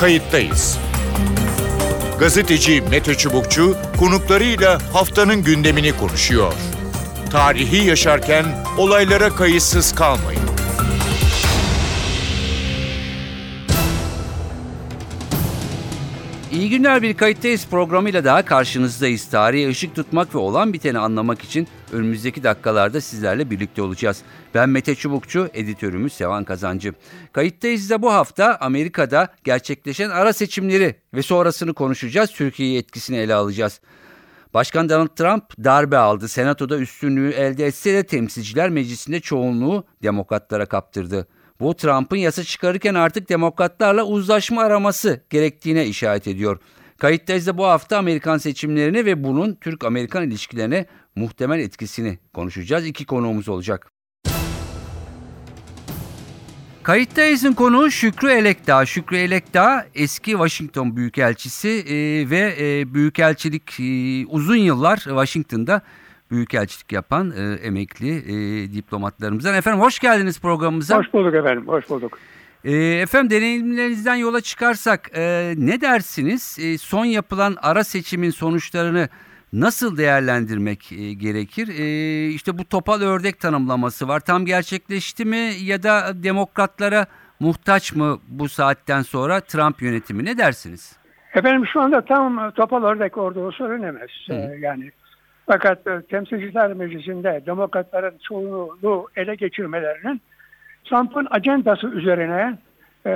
kayıttayız. Gazeteci Mete Çubukçu konuklarıyla haftanın gündemini konuşuyor. Tarihi yaşarken olaylara kayıtsız kalmayın. İyi günler bir kayıttayız programıyla daha karşınızdayız. Tarihe ışık tutmak ve olan biteni anlamak için önümüzdeki dakikalarda sizlerle birlikte olacağız. Ben Mete Çubukçu, editörümüz Sevan Kazancı. Kayıttayız da bu hafta Amerika'da gerçekleşen ara seçimleri ve sonrasını konuşacağız. Türkiye'yi etkisini ele alacağız. Başkan Donald Trump darbe aldı. Senatoda üstünlüğü elde etse de temsilciler meclisinde çoğunluğu demokratlara kaptırdı. Bu Trump'ın yasa çıkarırken artık demokratlarla uzlaşma araması gerektiğine işaret ediyor. Kayıttayız da bu hafta Amerikan seçimlerini ve bunun Türk-Amerikan ilişkilerine muhtemel etkisini konuşacağız. İki konuğumuz olacak. Kayıttayız'ın konuğu Şükrü Elekdağ. Şükrü Elekdağ eski Washington Büyükelçisi e, ve e, Büyükelçilik e, uzun yıllar Washington'da Büyükelçilik yapan e, emekli e, diplomatlarımızdan. Efendim hoş geldiniz programımıza. Hoş bulduk efendim, hoş bulduk. E, efendim deneyimlerinizden yola çıkarsak e, ne dersiniz? E, son yapılan ara seçimin sonuçlarını nasıl değerlendirmek e, gerekir? E, işte bu topal ördek tanımlaması var. Tam gerçekleşti mi ya da demokratlara muhtaç mı bu saatten sonra Trump yönetimi? Ne dersiniz? Efendim şu anda tam topal ördek olduğu söylenemez. Ee, yani fakat e, Temsilciler Meclisi'nde demokratların çoğunluğu ele geçirmelerinin Trump'ın ajandası üzerine e,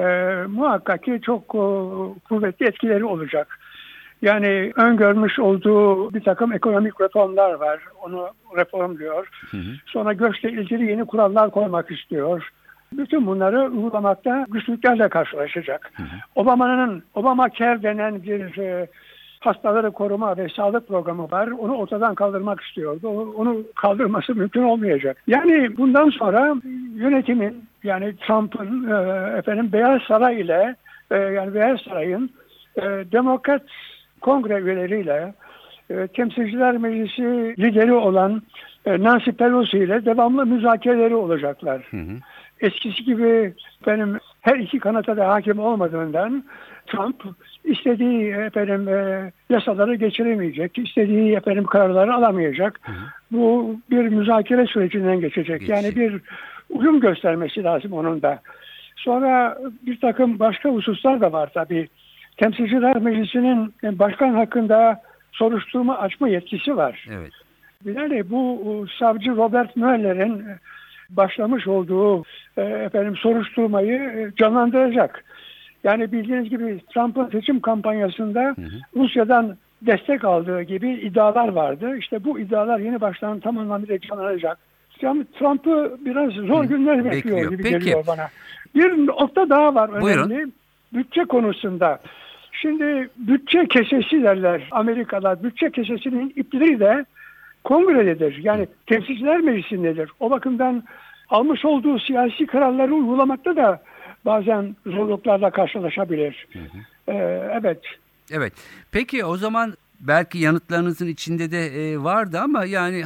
muhakkak ki çok e, kuvvetli etkileri olacak. Yani öngörmüş olduğu bir takım ekonomik reformlar var. Onu reformluyor. Hı hı. Sonra göçle ilgili yeni kurallar koymak istiyor. Bütün bunları uygulamakta güçlüklerle karşılaşacak. Obama'nın Obama Care denen bir e, hastaları koruma ve sağlık programı var. Onu ortadan kaldırmak istiyordu. Onu kaldırması mümkün olmayacak. Yani bundan sonra yönetimin yani Trump'ın e, efendim Beyaz Saray ile e, yani Beyaz Saray'ın e, demokrat kongre üyeleriyle e, Temsilciler Meclisi lideri olan e, Nancy Pelosi ile devamlı müzakereleri olacaklar. Hı hı. Eskisi gibi benim her iki kanata da hakim olmadığından Trump istediği efendim e, yasaları geçiremeyecek, istediği efendim kararları alamayacak. Hı hı. Bu bir müzakere sürecinden geçecek. Geçin. Yani bir uyum göstermesi lazım onun da. Sonra bir takım başka hususlar da var tabii. Temsilciler Meclisi'nin başkan hakkında soruşturma açma yetkisi var. Evet. Binaenaleyh bu savcı Robert Mueller'in başlamış olduğu e, efendim soruşturmayı e, canlandıracak. Yani bildiğiniz gibi Trump'ın seçim kampanyasında hı hı. Rusya'dan destek aldığı gibi iddialar vardı. İşte bu iddialar yeni baştan tam anlamıyla canlanacak. Trump'ı biraz zor günler bekliyor, bekliyor gibi Peki. geliyor bana. Bir nokta daha var önemli. Buyurun. Bütçe konusunda. Şimdi bütçe kesesi derler Amerika'da. Bütçe kesesinin ipleri de kongrededir. Yani temsilciler meclisindedir. O bakımdan almış olduğu siyasi kararları uygulamakta da bazen zorluklarla karşılaşabilir. Hı hı. Ee, evet. Evet. Peki o zaman belki yanıtlarınızın içinde de e, vardı ama yani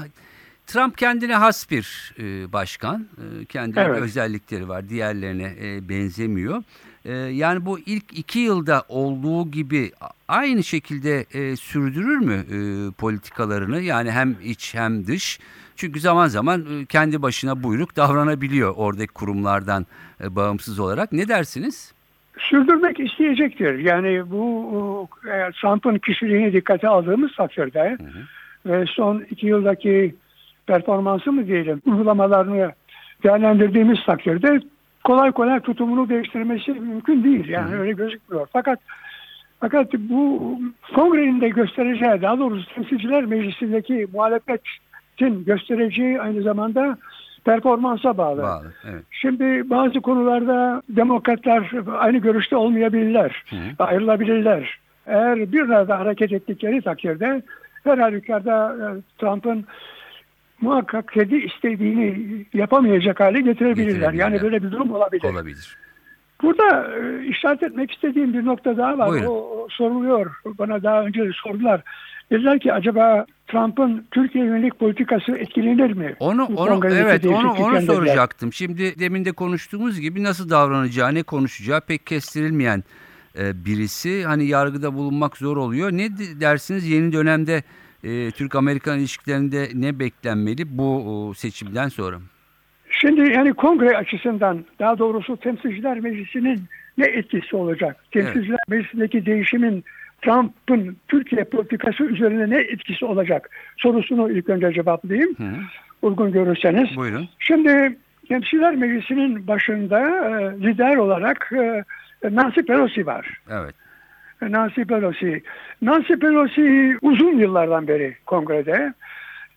Trump kendine has bir e, başkan. E, kendine evet. özellikleri var. Diğerlerine e, benzemiyor. E, yani bu ilk iki yılda olduğu gibi aynı şekilde e, sürdürür mü e, politikalarını? Yani hem iç hem dış. Çünkü zaman zaman e, kendi başına buyruk davranabiliyor oradaki kurumlardan e, bağımsız olarak. Ne dersiniz? Sürdürmek isteyecektir. Yani bu eğer Trump'ın kişiliğini dikkate aldığımız takdirde hı hı. ve son iki yıldaki performansı mı diyelim uygulamalarını değerlendirdiğimiz takdirde kolay kolay tutumunu değiştirmesi mümkün değil. Yani öyle gözükmüyor. Fakat fakat bu kongrenin de göstereceği daha doğrusu temsilciler meclisindeki muhalefet devletin göstereceği aynı zamanda performansa bağlı. bağlı evet. Şimdi bazı konularda demokratlar aynı görüşte olmayabilirler, Hı. ayrılabilirler. Eğer bir arada hareket ettikleri takdirde her halükarda e, Trump'ın muhakkak kendi istediğini yapamayacak hale getirebilirler. Yani böyle bir durum olabilir. Olabilir. Burada e, işaret etmek istediğim bir nokta daha var. O, o soruluyor. Bana daha önce sordular. Dediler ki acaba Trump'ın Türkiye yönelik politikası etkilenir mi? Onu onu evet onu onu soracaktım. Şimdi demin de konuştuğumuz gibi nasıl davranacağı, ne konuşacağı pek kestirilmeyen e, birisi. Hani yargıda bulunmak zor oluyor. Ne dersiniz yeni dönemde e, Türk-Amerikan ilişkilerinde ne beklenmeli bu seçimden sonra? Şimdi yani kongre açısından daha doğrusu temsilciler meclisinin ne etkisi olacak? Temsilciler meclisindeki değişimin Trump'ın Türkiye politikası üzerine ne etkisi olacak sorusunu ilk önce cevaplayayım. Hı. Uygun görürseniz. Buyurun. Şimdi Temsilciler Meclisi'nin başında e, lider olarak e, Nancy Pelosi var. Evet. Nancy Pelosi. Nancy Pelosi uzun yıllardan beri kongrede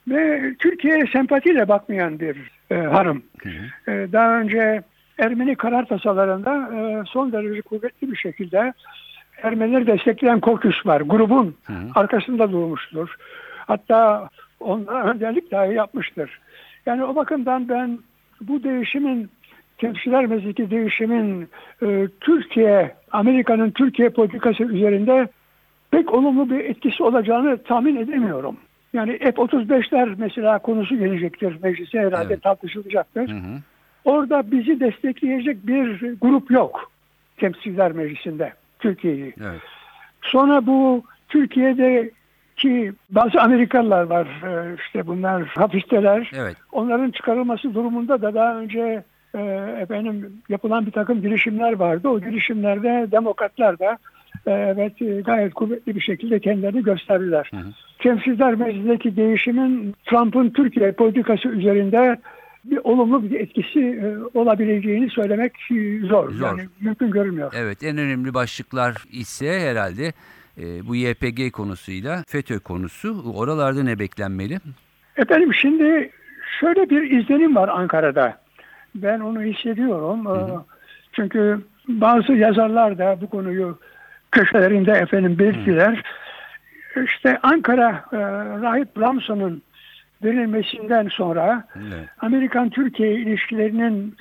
ve Türkiye'ye sempatiyle bakmayan bir e, hanım. Hı hı. E, daha önce Ermeni karar tasalarında e, son derece kuvvetli bir şekilde Ermenileri destekleyen Koküs var. Grubun Hı hı. arkasında durmuştur. Hatta onlara önderlik dahi yapmıştır. Yani o bakımdan ben bu değişimin Temsilciler Meclisi değişimin e, Türkiye, Amerika'nın Türkiye politikası üzerinde pek olumlu bir etkisi olacağını tahmin edemiyorum. Yani F-35'ler mesela konusu gelecektir meclise herhalde Evet. tartışılacaktır. Hı hı. Orada bizi destekleyecek bir grup yok Temsilciler Meclisi'nde Türkiye'yi. Evet. Sonra bu Türkiye'deki bazı Amerikalılar var e, işte bunlar hapisteler. Evet. Onların çıkarılması durumunda da daha önce e, efendim yapılan bir takım girişimler vardı. O girişimlerde demokratlar da e, evet e, gayet kuvvetli bir şekilde kendilerini gösterdiler. Hı hı. Temsilciler Meclisi'ndeki değişimin Trump'ın Türkiye politikası üzerinde bir olumlu bir etkisi e, olabileceğini söylemek zor. Zor. Yani mümkün görünmüyor. Evet en önemli başlıklar ise herhalde e, bu YPG konusuyla FETÖ konusu. Oralarda ne beklenmeli? Efendim şimdi şöyle bir izlenim var Ankara'da. Ben onu hissediyorum. Ee, Çünkü bazı yazarlar da bu konuyu köşelerinde efendim belirttiler. İşte Ankara e, Rahip Ramson'un verilmesinden sonra Evet. Amerikan-Türkiye ilişkilerinin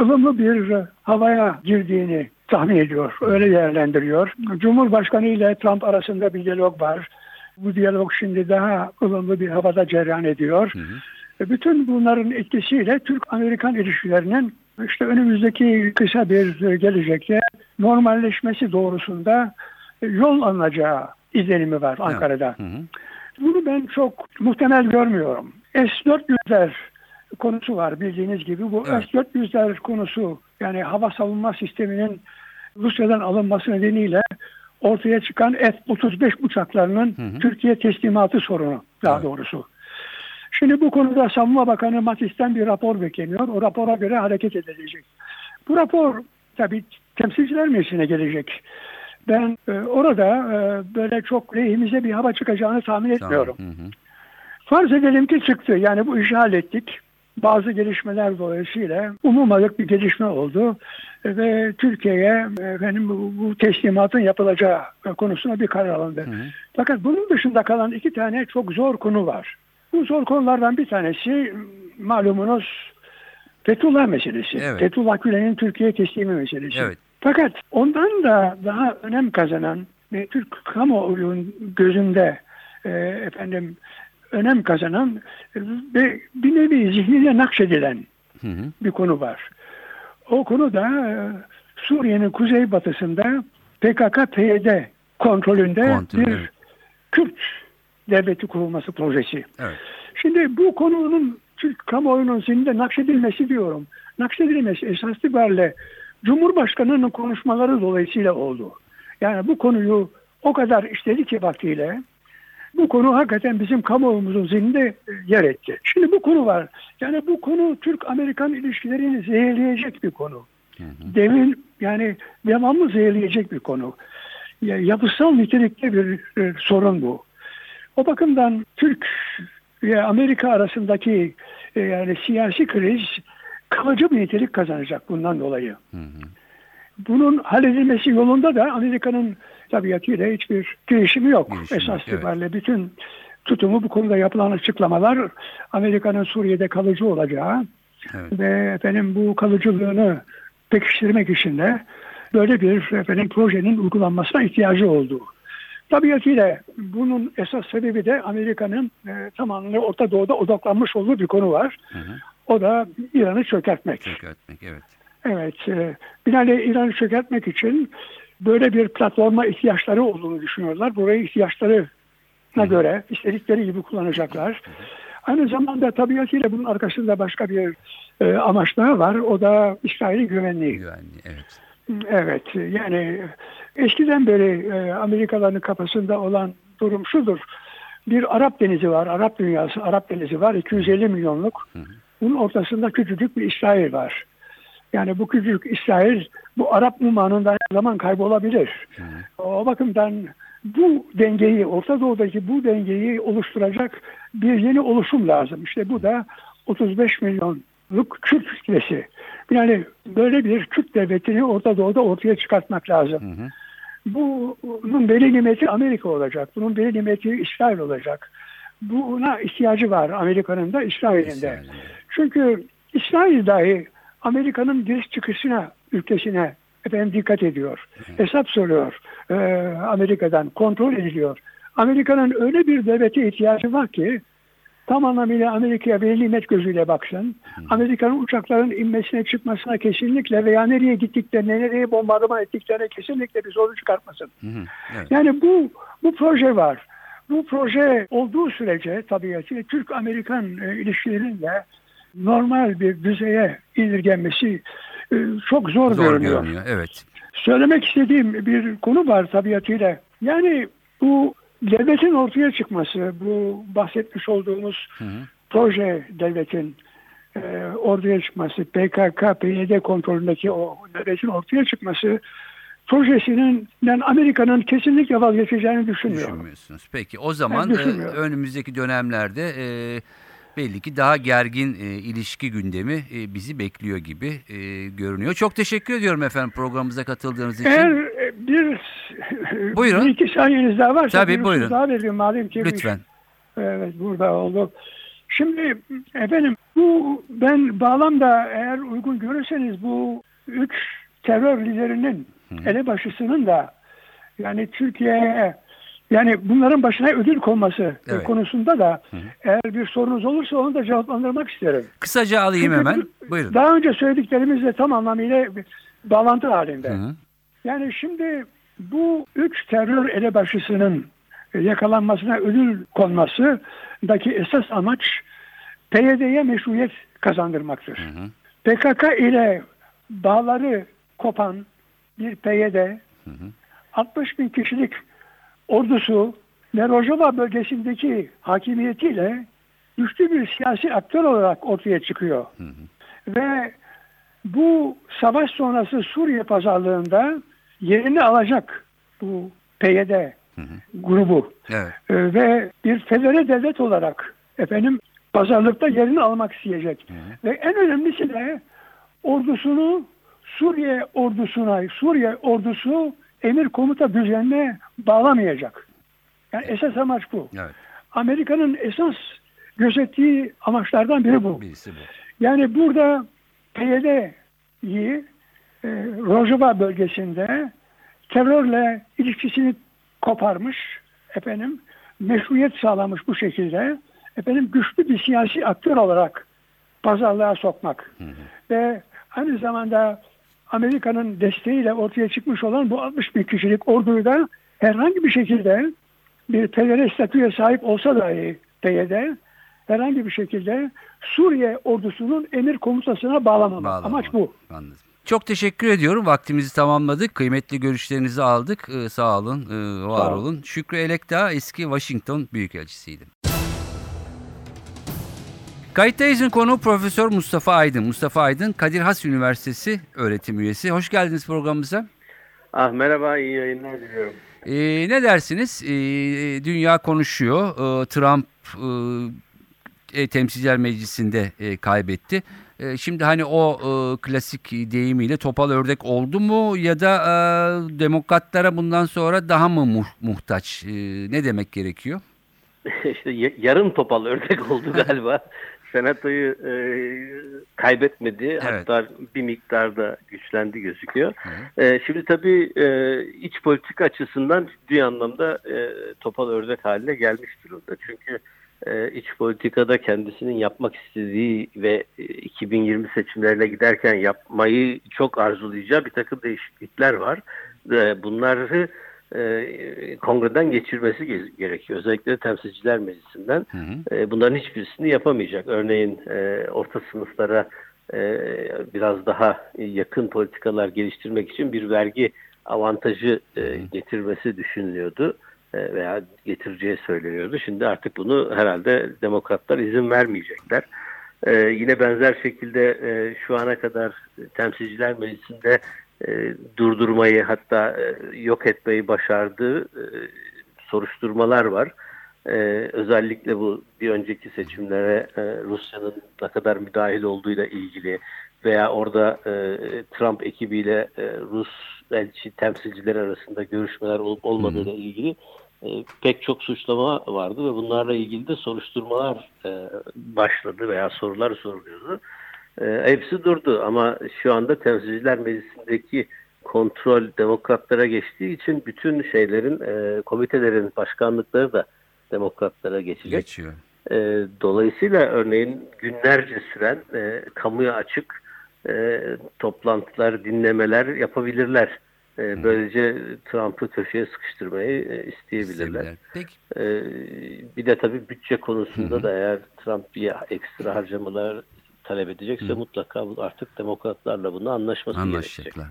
ılımlı bir havaya girdiğini tahmin ediyor. Öyle değerlendiriyor. Cumhurbaşkanı ile Trump arasında bir diyalog var. Bu diyalog şimdi daha ılımlı bir havada cereyan ediyor. Hı hı. E, Bütün bunların etkisiyle Türk-Amerikan ilişkilerinin işte önümüzdeki kısa bir gelecekte normalleşmesi doğrusunda e, yol alınacağı izlenimi var Ankara'da. Hı hı. Bunu ben çok muhtemel görmüyorum. S-400'ler konusu var bildiğiniz gibi. Bu Evet. S-400'ler konusu yani hava savunma sisteminin Rusya'dan alınması nedeniyle ortaya çıkan F-35 uçaklarının Hı hı. Türkiye teslimatı sorunu daha Evet. doğrusu. Şimdi bu konuda Savunma Bakanı Matis'ten bir rapor bekleniyor. O rapora göre hareket edilecek. Bu rapor tabii temsilciler meclisine gelecek. Ben e, orada e, böyle çok lehimize bir hava çıkacağını tahmin etmiyorum. Tamam. Hı hı. Farz edelim ki çıktı. Yani bu işi hallettik. Bazı gelişmeler dolayısıyla umulmadık bir gelişme oldu. E, Ve Türkiye'ye e, efendim bu, bu teslimatın yapılacağı e, konusuna bir karar alındı. Hı hı. Fakat bunun dışında kalan iki tane çok zor konu var. Bu zor konulardan bir tanesi malumunuz Fethullah meselesi. Evet. Fethullah Gülen'in Türkiye teslimi meselesi. Evet. Fakat ondan da daha önem kazanan ve Türk kamuoyunun gözünde e, efendim önem kazanan e, ve bir nevi zihnine nakşedilen Hı hı. bir konu var. O konu da e, Suriye'nin kuzeybatısında PKK-PYD kontrolünde Kontrol, bir evet. Kürt devleti kurulması projesi. Evet. Şimdi bu konunun Türk kamuoyunun zihninde nakşedilmesi diyorum. Nakşedilmesi esas itibariyle Cumhurbaşkanı'nın konuşmaları dolayısıyla oldu. Yani bu konuyu o kadar işledi ki vaktiyle bu konu hakikaten bizim kamuoyumuzun zihninde e, yer etti. Şimdi bu konu var. Yani bu konu Türk-Amerikan ilişkilerini zehirleyecek bir konu. Demin yani devamlı zehirleyecek bir konu. Ya, yapısal nitelikte bir e, sorun bu. O bakımdan Türk ve Amerika arasındaki e, yani siyasi kriz kalıcı bir nitelik kazanacak bundan dolayı. Hı hı. Bunun halledilmesi yolunda da Amerika'nın tabiatıyla hiçbir girişimi yok. Girişimi Esas evet. itibariyle bütün tutumu bu konuda yapılan açıklamalar Amerika'nın Suriye'de kalıcı olacağı Evet. ve efendim bu kalıcılığını pekiştirmek için de böyle bir efendim projenin uygulanmasına ihtiyacı olduğu. Tabiatıyla bunun esas sebebi de Amerika'nın e, tamamıyla Orta Doğu'da odaklanmış olduğu bir konu var. Hı hı. O da İran'ı çökertmek. Çökertmek, evet. Evet, e, binaenaleyh İran'ı çökertmek için böyle bir platforma ihtiyaçları olduğunu düşünüyorlar. Burayı ihtiyaçlarına göre istedikleri gibi kullanacaklar. Aynı zamanda tabiatıyla bunun arkasında başka bir e, amaç daha var. O da İsrail'in güvenliği. Güvenli, evet. Evet yani eskiden beri e, Amerikalıların kafasında olan durum şudur. Bir Arap denizi var, Arap dünyası, Arap denizi var 250 milyonluk. Bunun ortasında küçücük bir İsrail var. Yani bu küçücük İsrail bu Arap numanından her zaman kaybolabilir. O bakımdan bu dengeyi, Orta Doğu'daki bu dengeyi oluşturacak bir yeni oluşum lazım. İşte bu da 35 milyonluk Kürt kitlesi. Yani böyle bir Kürt devletini Orta Doğu'da ortaya çıkartmak lazım. Hı hı. Bunun belli nimeti Amerika olacak. Bunun belli nimeti İsrail olacak. Buna ihtiyacı var Amerika'nın da İsrail'in de. Çünkü İsrail dahi Amerika'nın giriş çıkışına, ülkesine efendim dikkat ediyor. Hesap soruyor e, Amerika'dan, kontrol ediliyor. Amerika'nın öyle bir devlete ihtiyacı var ki tam anlamıyla Amerika'ya bir nimet gözüyle baksın. Amerika'nın uçakların inmesine çıkmasına kesinlikle veya nereye gittiklerine, nereye bombardıman ettiklerine kesinlikle bir sorun çıkartmasın. Hı hı. Evet. Yani bu bu proje var. Bu proje olduğu sürece tabiatıyla Türk-Amerikan e, ilişkilerinin de normal bir düzeye indirgenmesi e, çok zor, Zor görünüyor. görünüyor. Evet. Söylemek istediğim bir konu var tabiatıyla. Yani bu devletin ortaya çıkması, bu bahsetmiş olduğumuz Hı hı. proje devletin e, ortaya çıkması, PKK, PYD kontrolündeki o devletin ortaya çıkması projesinin ben Amerika'nın kesinlikle vazgeçeceğini düşünmüyorum. Düşünmüyorsunuz. Peki o zaman e, önümüzdeki dönemlerde e, belli ki daha gergin e, ilişki gündemi e, bizi bekliyor gibi e, görünüyor. Çok teşekkür ediyorum efendim programımıza katıldığınız için. Eğer e, bir, Buyurun. bir iki saniyeniz daha varsa Tabii, bir buyurun. daha vereyim madem ki. Lütfen. Evet burada oldu. Şimdi efendim bu ben bağlamda eğer uygun görürseniz bu üç terör liderinin elebaşısının da yani Türkiye'ye yani bunların başına ödül konması Evet. konusunda da eğer bir sorunuz olursa onu da cevaplandırmak isterim. Kısaca alayım Çünkü hemen. bu- Buyurun. Daha önce söylediklerimizle tam anlamıyla bağlantı halinde. Hı hı. Yani şimdi bu üç terör elebaşısının yakalanmasına ödül konmasındaki esas amaç PYD'ye meşruiyet kazandırmaktır. hı. PKK ile bağları kopan bir PYD 60 bin kişilik ordusu ve Rojava bölgesindeki hakimiyetiyle güçlü bir siyasi aktör olarak ortaya çıkıyor. Ve bu savaş sonrası Suriye pazarlığında yerini alacak bu PYD grubu Evet. Ee, ve bir federe devlet olarak efendim pazarlıkta yerini almak isteyecek. Ve en önemlisi de ordusunu Suriye ordusuna, Suriye ordusu emir komuta düzenine bağlamayacak. Yani esas amaç bu. Evet. Amerika'nın esas gözettiği amaçlardan biri bu. Birisi bu. Yani burada PYD'yi e, Rojava bölgesinde terörle ilişkisini koparmış, efendim meşruiyet sağlamış bu şekilde, efendim güçlü bir siyasi aktör olarak pazarlığa sokmak ve aynı zamanda Amerika'nın desteğiyle ortaya çıkmış olan bu 60 bin kişilik orduyu da herhangi bir şekilde bir PYD statüye sahip olsa dahi PYD herhangi bir şekilde Suriye ordusunun emir komutasına bağlamamak. Bağlama. Amaç bu. Anladım. Çok teşekkür ediyorum. Vaktimizi tamamladık. Kıymetli görüşlerinizi aldık. Ee, sağ olun, e, var Sağ olun. olun. Şükrü Elekdağ eski Washington Büyükelçisiydi. Kayıttayız'ın konu Profesör Mustafa Aydın. Mustafa Aydın, Kadir Has Üniversitesi öğretim üyesi. Hoş geldiniz programımıza. Ah merhaba, iyi yayınlar diliyorum. Ee, ne dersiniz? Ee, dünya konuşuyor. Ee, Trump e, Temsilciler Meclisi'nde e, kaybetti. E, şimdi hani o e, klasik deyimiyle topal ördek oldu mu ya da e, demokratlara bundan sonra daha mı mu- muhtaç? E, ne demek gerekiyor? işte ya- yarım topal ördek oldu galiba. Senatoyu e, kaybetmedi. Hatta bir miktarda güçlendi gözüküyor. E, şimdi tabii e, iç politika açısından ciddi anlamda e, topal ördek haline gelmiş durumda. Çünkü e, iç politikada kendisinin yapmak istediği ve e, 2020 seçimlerine giderken yapmayı çok arzulayacağı bir takım değişiklikler var. e, bunları e, kongreden geçirmesi gerekiyor. Özellikle temsilciler meclisinden. Hı hı. E, bunların hiçbirisini yapamayacak. Örneğin e, orta sınıflara e, biraz daha yakın politikalar geliştirmek için bir vergi avantajı e, getirmesi düşünülüyordu e, veya getireceği söyleniyordu. Şimdi artık bunu herhalde demokratlar izin vermeyecekler. E, yine benzer şekilde e, şu ana kadar temsilciler meclisinde e, durdurmayı hatta e, yok etmeyi başardığı e, soruşturmalar var. Ee, özellikle bu bir önceki seçimlere e, Rusya'nın ne kadar müdahil olduğuyla ilgili veya orada e, Trump ekibiyle e, Rus elçi temsilciler arasında görüşmeler olup olmadığıyla ilgili e, pek çok suçlama vardı ve bunlarla ilgili de soruşturmalar e, başladı veya sorular soruluyordu. E, hepsi durdu ama şu anda Temsilciler Meclisi'ndeki kontrol demokratlara geçtiği için bütün şeylerin, e, komitelerin başkanlıkları da demokratlara geçecek. Geçiyor. E, dolayısıyla örneğin günlerce süren e, kamuya açık e, toplantılar, dinlemeler yapabilirler. E, böylece Trump'ı köşeye sıkıştırmayı e, isteyebilirler. Peki. E, bir de tabii bütçe konusunda da eğer Trump bir ekstra harcamalar talep edecekse Hı. mutlaka artık demokratlarla bunu anlaşması Anlaşacaklar.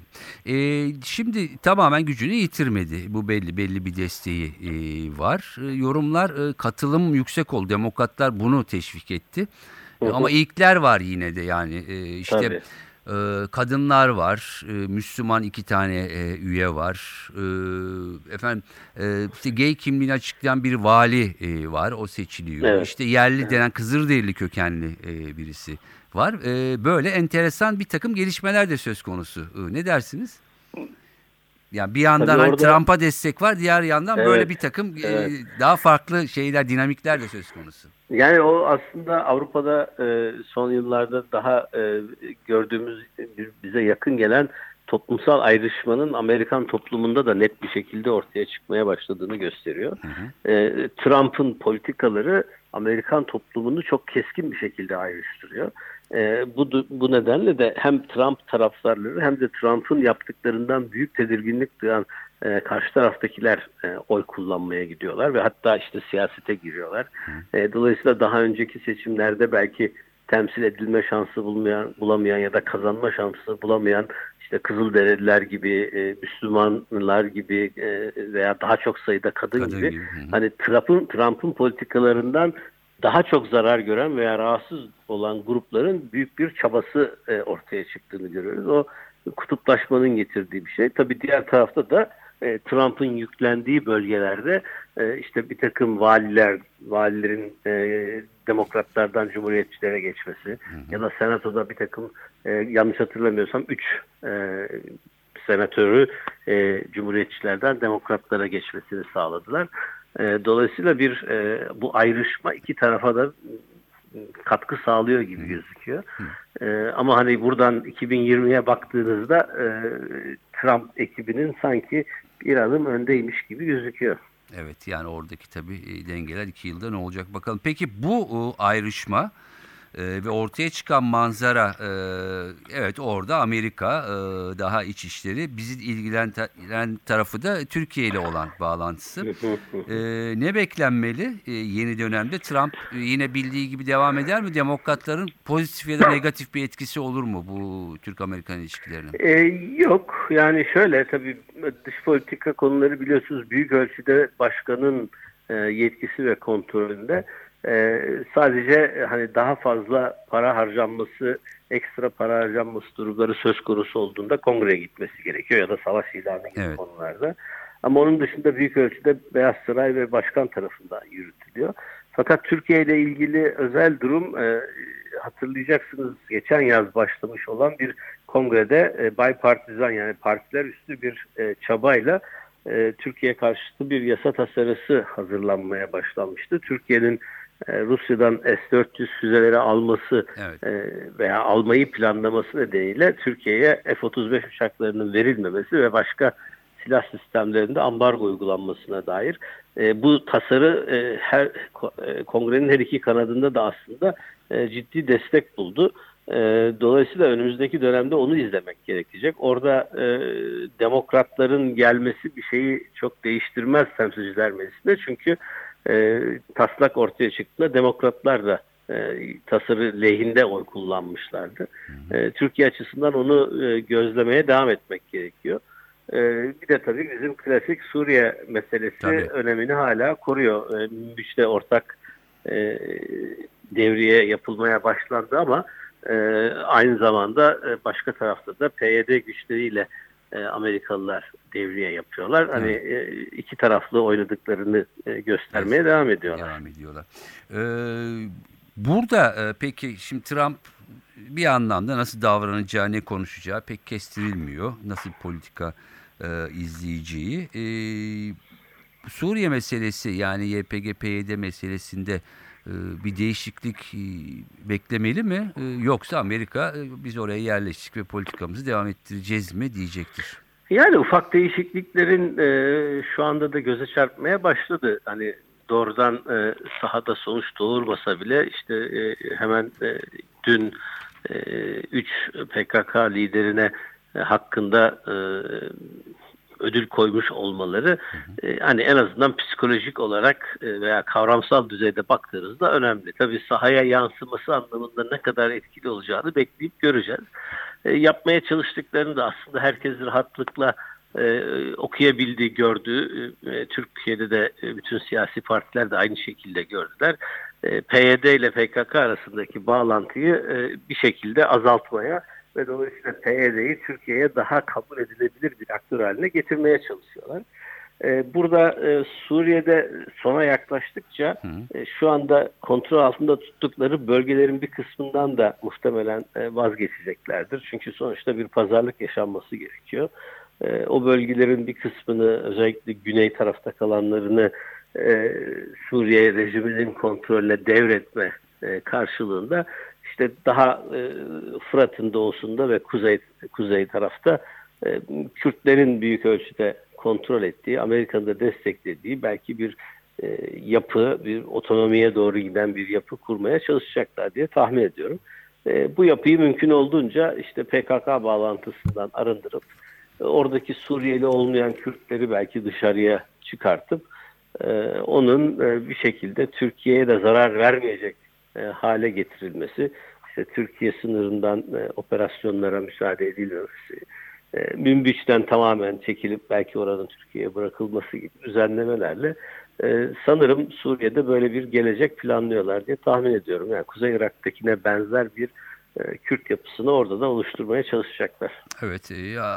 Ee, şimdi tamamen gücünü yitirmedi. Bu belli belli bir desteği e, var. E, yorumlar e, katılım yüksek oldu. Demokratlar bunu teşvik etti. Hı hı. Ama ilkler var yine de yani e, işte Tabii. E, kadınlar var, e, Müslüman iki tane e, üye var. efendim işte gay kimliğini açıklayan bir vali var, o seçiliyor. Evet. İşte yerli evet. denen Kızılderili kökenli birisi var. böyle enteresan bir takım gelişmeler de söz konusu. ne dersiniz? Yani bir yandan hani orada... Trump'a destek var, diğer yandan evet, böyle bir takım evet. daha farklı şeyler, dinamikler de söz konusu. Yani o aslında Avrupa'da e, son yıllarda daha e, gördüğümüz bize yakın gelen toplumsal ayrışmanın Amerikan toplumunda da net bir şekilde ortaya çıkmaya başladığını gösteriyor. Hı hı. E, Trump'ın politikaları Amerikan toplumunu çok keskin bir şekilde ayrıştırıyor. E, bu, bu nedenle de hem Trump taraftarları hem de Trump'ın yaptıklarından büyük tedirginlik duyan e, karşı taraftakiler e, oy kullanmaya gidiyorlar ve hatta işte siyasete giriyorlar. E, dolayısıyla daha önceki seçimlerde belki temsil edilme şansı bulmayan, bulamayan ya da kazanma şansı bulamayan işte Kızılderililer gibi, e, Müslümanlar gibi e, veya daha çok sayıda kadın, kadın gibi, gibi. hani Trump'ın Trump'ın politikalarından daha çok zarar gören veya rahatsız olan grupların büyük bir çabası e, ortaya çıktığını görüyoruz. O kutuplaşmanın getirdiği bir şey. Tabii diğer tarafta da e, Trump'ın yüklendiği bölgelerde e, işte bir takım valiler, valilerin e, demokratlardan cumhuriyetçilere geçmesi hı hı. ya da senatoda bir takım e, yanlış hatırlamıyorsam 3 e, senatörü e, cumhuriyetçilerden demokratlara geçmesini sağladılar. E, dolayısıyla bir e, bu ayrışma iki tarafa da katkı sağlıyor gibi gözüküyor. E, ama hani buradan 2020'ye baktığınızda e, Trump ekibinin sanki bir adım öndeymiş gibi gözüküyor. Evet yani oradaki tabii e, dengeler iki yılda ne olacak bakalım. Peki bu ayrışma e, ve ortaya çıkan manzara e, evet orada Amerika e, daha iç işleri bizi ilgilendiren tarafı da Türkiye ile olan bağlantısı. E, ne beklenmeli e, yeni dönemde Trump e, yine bildiği gibi devam eder mi? Demokratların pozitif ya da negatif bir etkisi olur mu bu Türk-Amerikan ilişkilerine? E, yok yani şöyle tabii dış politika konuları biliyorsunuz büyük ölçüde başkanın e, yetkisi ve kontrolünde. Ee, sadece e, hani daha fazla para harcanması, ekstra para harcanması durumları söz konusu olduğunda kongreye gitmesi gerekiyor ya da savaş ilanı gibi evet. konularda. Ama onun dışında büyük ölçüde Beyaz Saray ve başkan tarafından yürütülüyor. Fakat Türkiye ile ilgili özel durum e, hatırlayacaksınız geçen yaz başlamış olan bir kongrede e, bipartizan yani partiler üstü bir e, çabayla e, Türkiye karşıtı bir yasa tasarısı hazırlanmaya başlanmıştı. Türkiye'nin Rusya'dan S-400 füzeleri alması evet. E, veya almayı planlaması nedeniyle Türkiye'ye F-35 uçaklarının verilmemesi ve başka silah sistemlerinde ambargo uygulanmasına dair e, bu tasarı her kongrenin her iki kanadında da aslında ciddi destek buldu. E, dolayısıyla önümüzdeki dönemde onu izlemek gerekecek. Orada e, demokratların gelmesi bir şeyi çok değiştirmez temsilciler meclisinde. Çünkü e, taslak ortaya çıktığında demokratlar da e, tasarı lehinde oy kullanmışlardı. E, Türkiye açısından onu e, gözlemeye devam etmek gerekiyor. E, bir de tabii bizim klasik Suriye meselesi tabii. önemini hala koruyor. E, Münbiç'te ortak e, devriye yapılmaya başlandı ama e, aynı zamanda e, başka tarafta da PYD güçleriyle e, Amerikalılar devriye yapıyorlar. Hani e, iki taraflı oynadıklarını e, göstermeye evet. devam ediyorlar. Devam ediyorlar. Ee, burada e, peki şimdi Trump bir anlamda nasıl davranacağı, ne konuşacağı pek kestirilmiyor. Nasıl politika e, izleyeceği. E, Suriye meselesi yani YPG-PYD meselesinde bir değişiklik e, beklemeli mi? E, yoksa Amerika biz oraya yerleştik ve politikamızı devam ettireceğiz mi diyecektir. Yani ufak değişikliklerin e, şu anda da göze çarpmaya başladı. Hani doğrudan e, sahada sonuç doğurmasa bile işte e, hemen e, dün 3 e, PKK liderine e, hakkında e, ödül koymuş olmaları e, hani en azından psikolojik olarak e, veya kavramsal düzeyde baktığınızda önemli. Tabii sahaya yansıması anlamında ne kadar etkili olacağını bekleyip göreceğiz. E, yapmaya çalıştıklarını da aslında herkes rahatlıkla e, okuyabildiği, gördüğü, e, Türkiye'de de e, bütün siyasi partiler de aynı şekilde gördüler. E, PYD ile PKK arasındaki bağlantıyı e, bir şekilde azaltmaya ve dolayısıyla PYD'yi Türkiye'ye daha kabul edilebilir bir aktör haline getirmeye çalışıyorlar. Ee, burada e, Suriye'de sona yaklaştıkça e, şu anda kontrol altında tuttukları bölgelerin bir kısmından da muhtemelen e, vazgeçeceklerdir. Çünkü sonuçta bir pazarlık yaşanması gerekiyor. O bölgelerin bir kısmını özellikle güney tarafta kalanlarını Suriye rejiminin kontrolüne devretme karşılığında işte daha e, Fırat'ın doğusunda ve kuzey kuzey tarafta e, Kürtlerin büyük ölçüde kontrol ettiği, Amerika'nın da desteklediği belki bir e, yapı, bir otonomiye doğru giden bir yapı kurmaya çalışacaklar diye tahmin ediyorum. E, bu yapıyı mümkün olduğunca işte PKK bağlantısından arındırıp e, oradaki Suriyeli olmayan Kürtleri belki dışarıya çıkartıp e, onun e, bir şekilde Türkiye'ye de zarar vermeyecek e, hale getirilmesi, işte Türkiye sınırından e, operasyonlara müsaade edilmemesi, e, Münbiç'ten tamamen çekilip belki oranın Türkiye'ye bırakılması gibi düzenlemelerle e, sanırım Suriye'de böyle bir gelecek planlıyorlar diye tahmin ediyorum. Yani Kuzey Irak'takine benzer bir Kürt yapısını orada da oluşturmaya çalışacaklar. Evet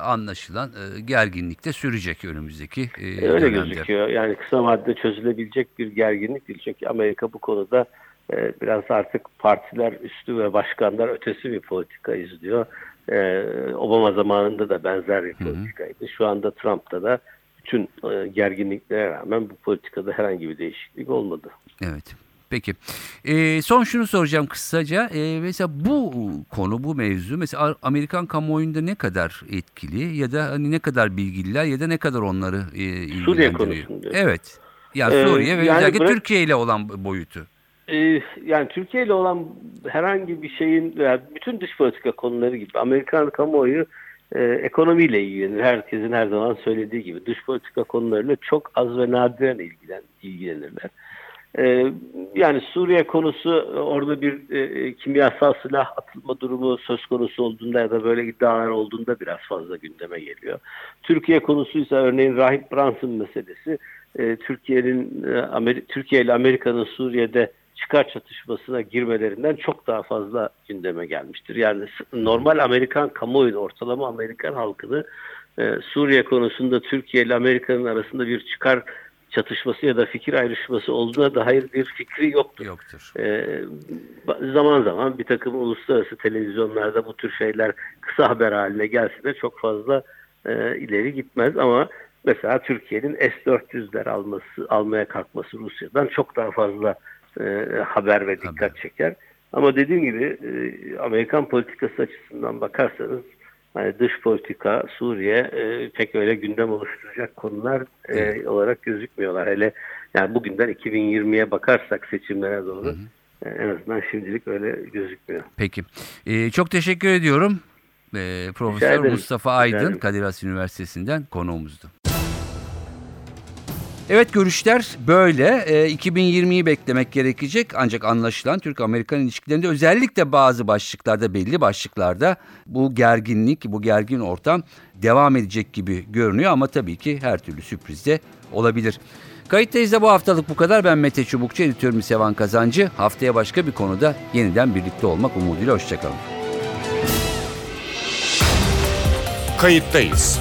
anlaşılan gerginlik de sürecek önümüzdeki Öyle dönemde. gözüküyor. Yani kısa vadede çözülebilecek bir gerginlik değil. Çünkü Amerika bu konuda e, biraz artık partiler üstü ve başkanlar ötesi bir politika izliyor. E, Obama zamanında da benzer bir politikaydı. Şu anda Trump'ta da bütün e, gerginliklere rağmen bu politikada herhangi bir değişiklik olmadı. Evet. Peki. E, son şunu soracağım kısaca. E, mesela bu konu, bu mevzu mesela Amerikan kamuoyunda ne kadar etkili ya da hani ne kadar bilgililer ya da ne kadar onları e, ilgilendiriyor? Suriye konusunda. Evet. Yani Suriye ee, ve yani özellikle bırak... Türkiye ile olan boyutu. Ee, yani Türkiye ile olan herhangi bir şeyin yani bütün dış politika konuları gibi Amerikan kamuoyu e, ekonomiyle ilgilenir. Herkesin her zaman söylediği gibi dış politika konularıyla çok az ve nadiren ilgilen, ilgilenirler. E, yani Suriye konusu orada bir e, kimyasal silah atılma durumu söz konusu olduğunda ya da böyle iddialar olduğunda biraz fazla gündeme geliyor. Türkiye konusu ise örneğin Rahip Brunson meselesi e, Türkiye'nin e, Türkiye ile Amerika'nın Suriye'de çıkar çatışmasına girmelerinden çok daha fazla gündeme gelmiştir. Yani normal Amerikan kamuoyu, ortalama Amerikan halkını e, Suriye konusunda Türkiye ile Amerika'nın arasında bir çıkar çatışması ya da fikir ayrışması olduğuna dair bir fikri yoktur. Yoktur. E, zaman zaman bir takım uluslararası televizyonlarda bu tür şeyler kısa haber haline gelse de çok fazla e, ileri gitmez ama mesela Türkiye'nin S-400'ler alması almaya kalkması Rusya'dan çok daha fazla e, haber ve dikkat haber. çeker. Ama dediğim gibi e, Amerikan politikası açısından bakarsanız hani dış politika, Suriye e, pek öyle gündem oluşturacak konular e, olarak gözükmüyorlar. Hele yani bugünden 2020'ye bakarsak seçimlere doğru hı hı. E, en azından şimdilik öyle gözükmüyor. Peki. Ee, çok teşekkür ediyorum. Ee, Profesör. Mustafa Aydın. Kadir Has Üniversitesi'nden konuğumuzdu. Evet görüşler böyle. Ee, 2020'yi beklemek gerekecek ancak anlaşılan Türk-Amerikan ilişkilerinde özellikle bazı başlıklarda belli başlıklarda bu gerginlik, bu gergin ortam devam edecek gibi görünüyor ama tabii ki her türlü sürpriz de olabilir. Kayıttayız da bu haftalık bu kadar. Ben Mete Çubukçu, editörüm Sevan Kazancı. Haftaya başka bir konuda yeniden birlikte olmak umuduyla hoşçakalın. Kayıttayız.